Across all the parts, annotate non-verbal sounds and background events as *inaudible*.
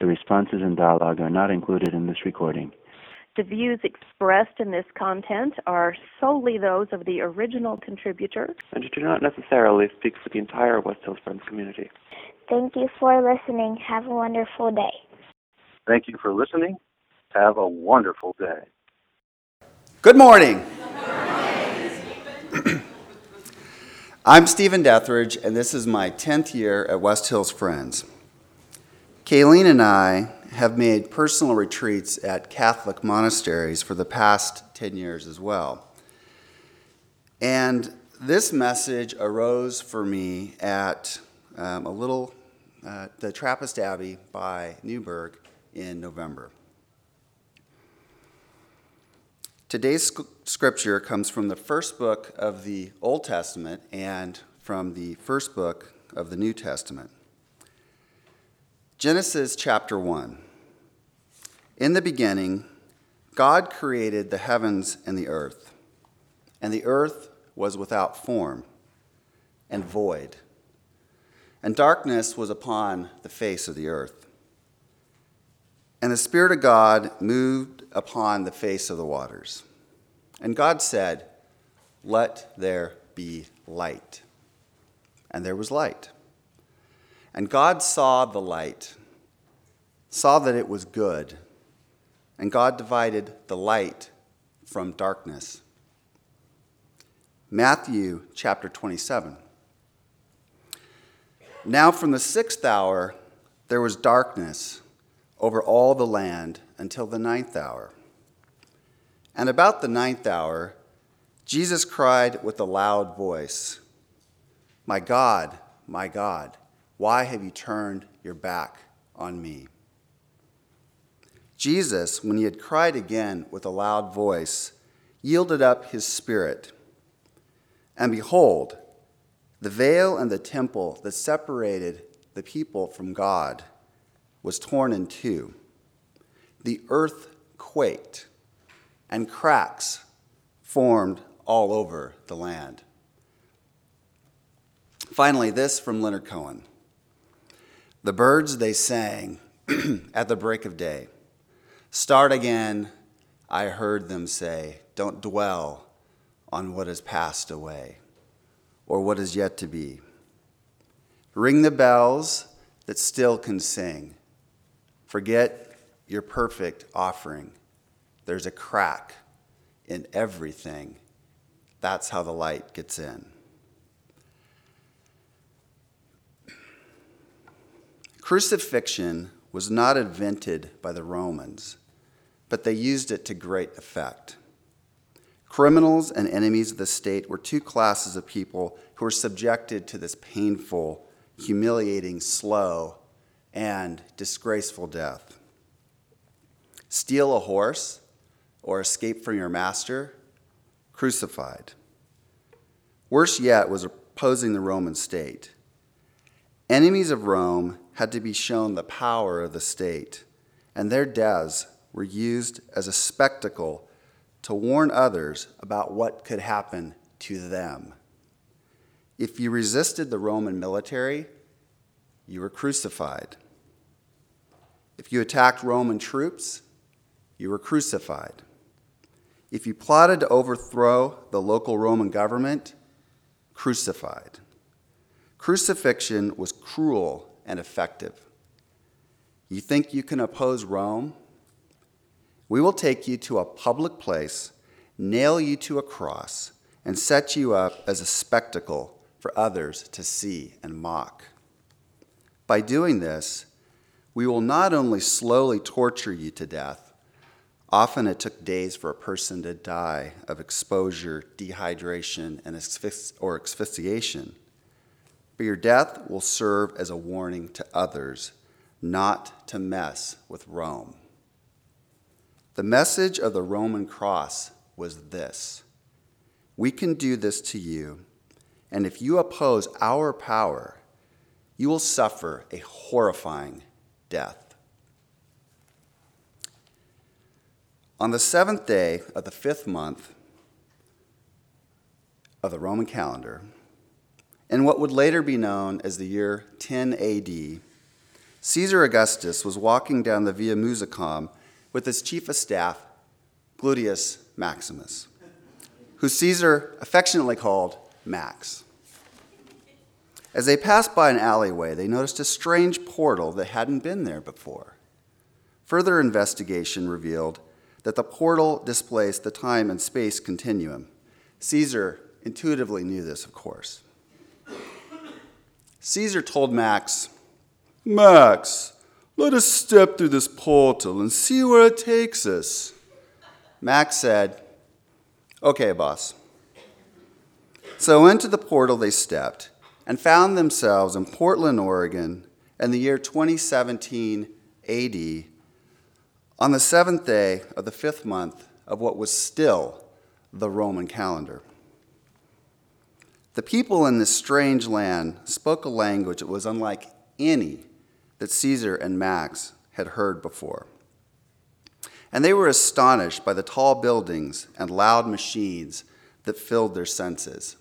The responses and dialogue are not included in this recording. The views expressed in this content are solely those of the original contributor and do not necessarily speak for the entire West Hills Friends community. Thank you for listening. Have a wonderful day. Thank you for listening. Have a wonderful day. Good morning. *clears throat* I'm Stephen Dethridge, and this is my 10th year at West Hills Friends. Kayleen and I have made personal retreats at Catholic monasteries for the past 10 years as well. And this message arose for me at um, a little, uh, the Trappist Abbey by Newberg in November. Today's sc- scripture comes from the first book of the Old Testament and from the first book of the New Testament. Genesis chapter 1. In the beginning, God created the heavens and the earth, and the earth was without form and void, and darkness was upon the face of the earth. And the Spirit of God moved upon the face of the waters. And God said, Let there be light. And there was light. And God saw the light, saw that it was good, and God divided the light from darkness. Matthew chapter 27. Now, from the sixth hour, there was darkness over all the land until the ninth hour. And about the ninth hour, Jesus cried with a loud voice, My God, my God, why have you turned your back on me? Jesus, when he had cried again with a loud voice, yielded up his spirit. And behold, the veil and the temple that separated the people from God was torn in two. The earth quaked, and cracks formed all over the land. Finally, this from Leonard Cohen. The birds they sang *clears throat* at the break of day. Start again, I heard them say, don't dwell on what has passed away or what is yet to be. Ring the bells that still can sing. Forget your perfect offering. There's a crack in everything. That's how the light gets in. Crucifixion was not invented by the Romans, but they used it to great effect. Criminals and enemies of the state were two classes of people who were subjected to this painful, humiliating, slow, and disgraceful death. Steal a horse or escape from your master, crucified. Worse yet was opposing the Roman state. Enemies of Rome had to be shown the power of the state, and their deaths were used as a spectacle to warn others about what could happen to them. If you resisted the Roman military, you were crucified. If you attacked Roman troops, you were crucified. If you plotted to overthrow the local Roman government, crucified. Crucifixion was cruel and effective. You think you can oppose Rome? We will take you to a public place, nail you to a cross, and set you up as a spectacle for others to see and mock. By doing this, we will not only slowly torture you to death, often it took days for a person to die of exposure, dehydration, and asphyxi- or asphyxiation but your death will serve as a warning to others not to mess with Rome. The message of the Roman cross was this We can do this to you, and if you oppose our power, you will suffer a horrifying death. On the seventh day of the fifth month of the Roman calendar, in what would later be known as the year 10 AD, Caesar Augustus was walking down the Via Musicum with his chief of staff, Gluteus Maximus, who Caesar affectionately called Max. As they passed by an alleyway, they noticed a strange portal that hadn't been there before. Further investigation revealed that the portal displaced the time and space continuum. Caesar intuitively knew this, of course. Caesar told Max, Max, let us step through this portal and see where it takes us. Max said, Okay, boss. So into the portal they stepped and found themselves in Portland, Oregon, in the year 2017 AD, on the seventh day of the fifth month of what was still the Roman calendar. The people in this strange land spoke a language that was unlike any that Caesar and Max had heard before. And they were astonished by the tall buildings and loud machines that filled their senses.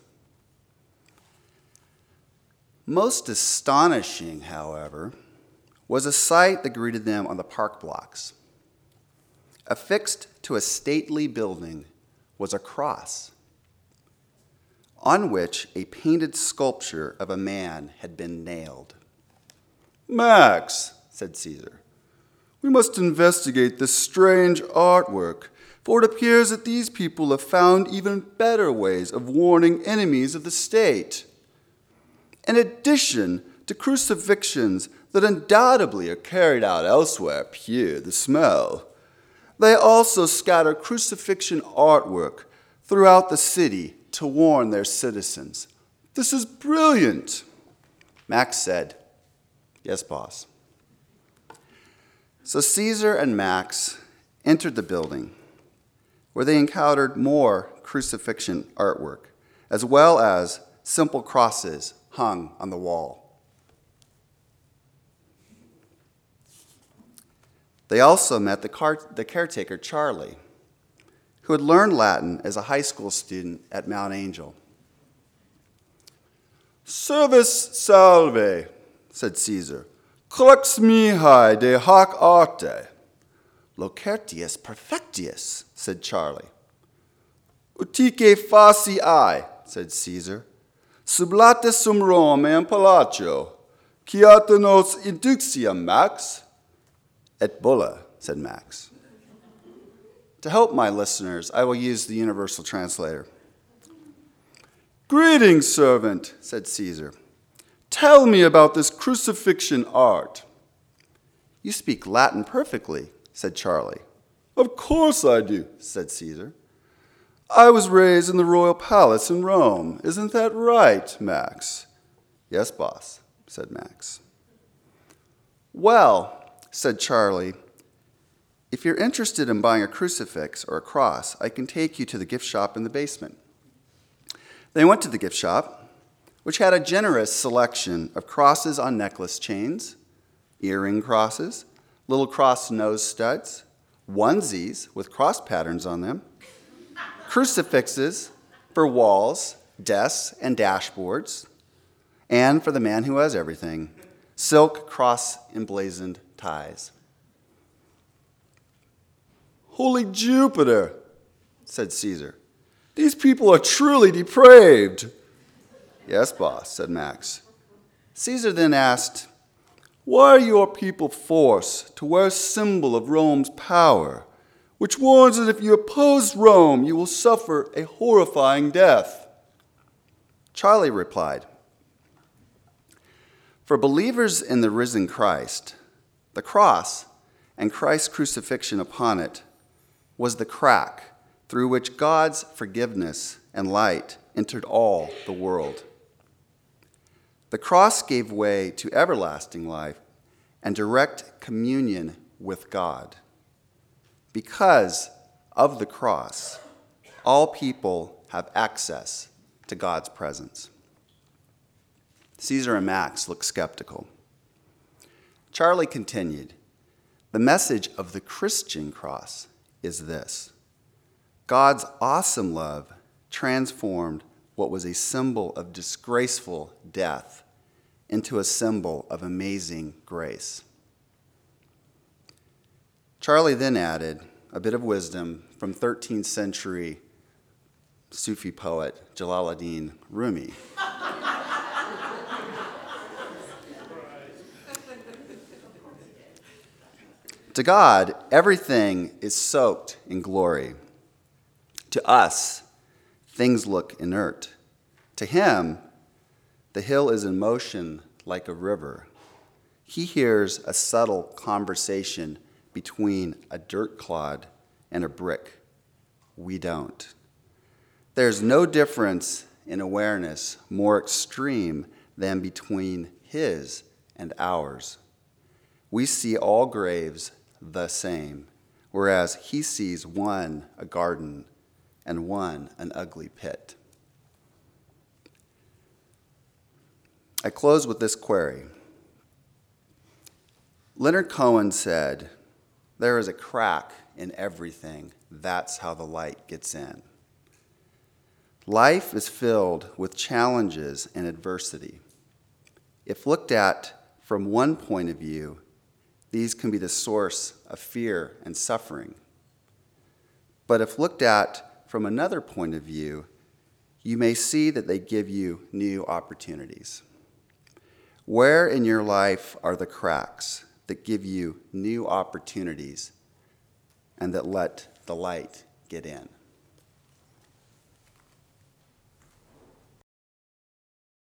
Most astonishing, however, was a sight that greeted them on the park blocks. Affixed to a stately building was a cross on which a painted sculpture of a man had been nailed. Max, said Caesar, we must investigate this strange artwork, for it appears that these people have found even better ways of warning enemies of the state. In addition to crucifixions that undoubtedly are carried out elsewhere, pure the smell, they also scatter crucifixion artwork throughout the city to warn their citizens. This is brilliant. Max said, Yes, boss. So Caesar and Max entered the building, where they encountered more crucifixion artwork, as well as simple crosses hung on the wall. They also met the, car- the caretaker, Charlie who had learned Latin as a high school student at Mount Angel. Servus salve, said Caesar. Crux mihi de hoc arte. Locertius perfectius, said Charlie. Utique faci I, said Caesar. Sublate sum Rome and Pallatio, quiata nos induxia max? Et bulla, said Max. To help my listeners, I will use the Universal Translator. Greetings, servant, said Caesar. Tell me about this crucifixion art. You speak Latin perfectly, said Charlie. Of course I do, said Caesar. I was raised in the royal palace in Rome. Isn't that right, Max? Yes, boss, said Max. Well, said Charlie, if you're interested in buying a crucifix or a cross, I can take you to the gift shop in the basement. They went to the gift shop, which had a generous selection of crosses on necklace chains, earring crosses, little cross nose studs, onesies with cross patterns on them, crucifixes for walls, desks, and dashboards, and for the man who has everything, silk cross emblazoned ties. Holy Jupiter, said Caesar. These people are truly depraved. Yes, boss, said Max. Caesar then asked, Why are your people forced to wear a symbol of Rome's power, which warns that if you oppose Rome, you will suffer a horrifying death? Charlie replied, For believers in the risen Christ, the cross and Christ's crucifixion upon it was the crack through which God's forgiveness and light entered all the world. The cross gave way to everlasting life and direct communion with God. Because of the cross, all people have access to God's presence. Caesar and Max looked skeptical. Charlie continued The message of the Christian cross is this God's awesome love transformed what was a symbol of disgraceful death into a symbol of amazing grace. Charlie then added a bit of wisdom from 13th century Sufi poet Jalaluddin Rumi. To God, everything is soaked in glory. To us, things look inert. To him, the hill is in motion like a river. He hears a subtle conversation between a dirt clod and a brick. We don't. There's no difference in awareness more extreme than between his and ours. We see all graves the same, whereas he sees one a garden and one an ugly pit. I close with this query. Leonard Cohen said, There is a crack in everything. That's how the light gets in. Life is filled with challenges and adversity. If looked at from one point of view, these can be the source of fear and suffering. But if looked at from another point of view, you may see that they give you new opportunities. Where in your life are the cracks that give you new opportunities and that let the light get in?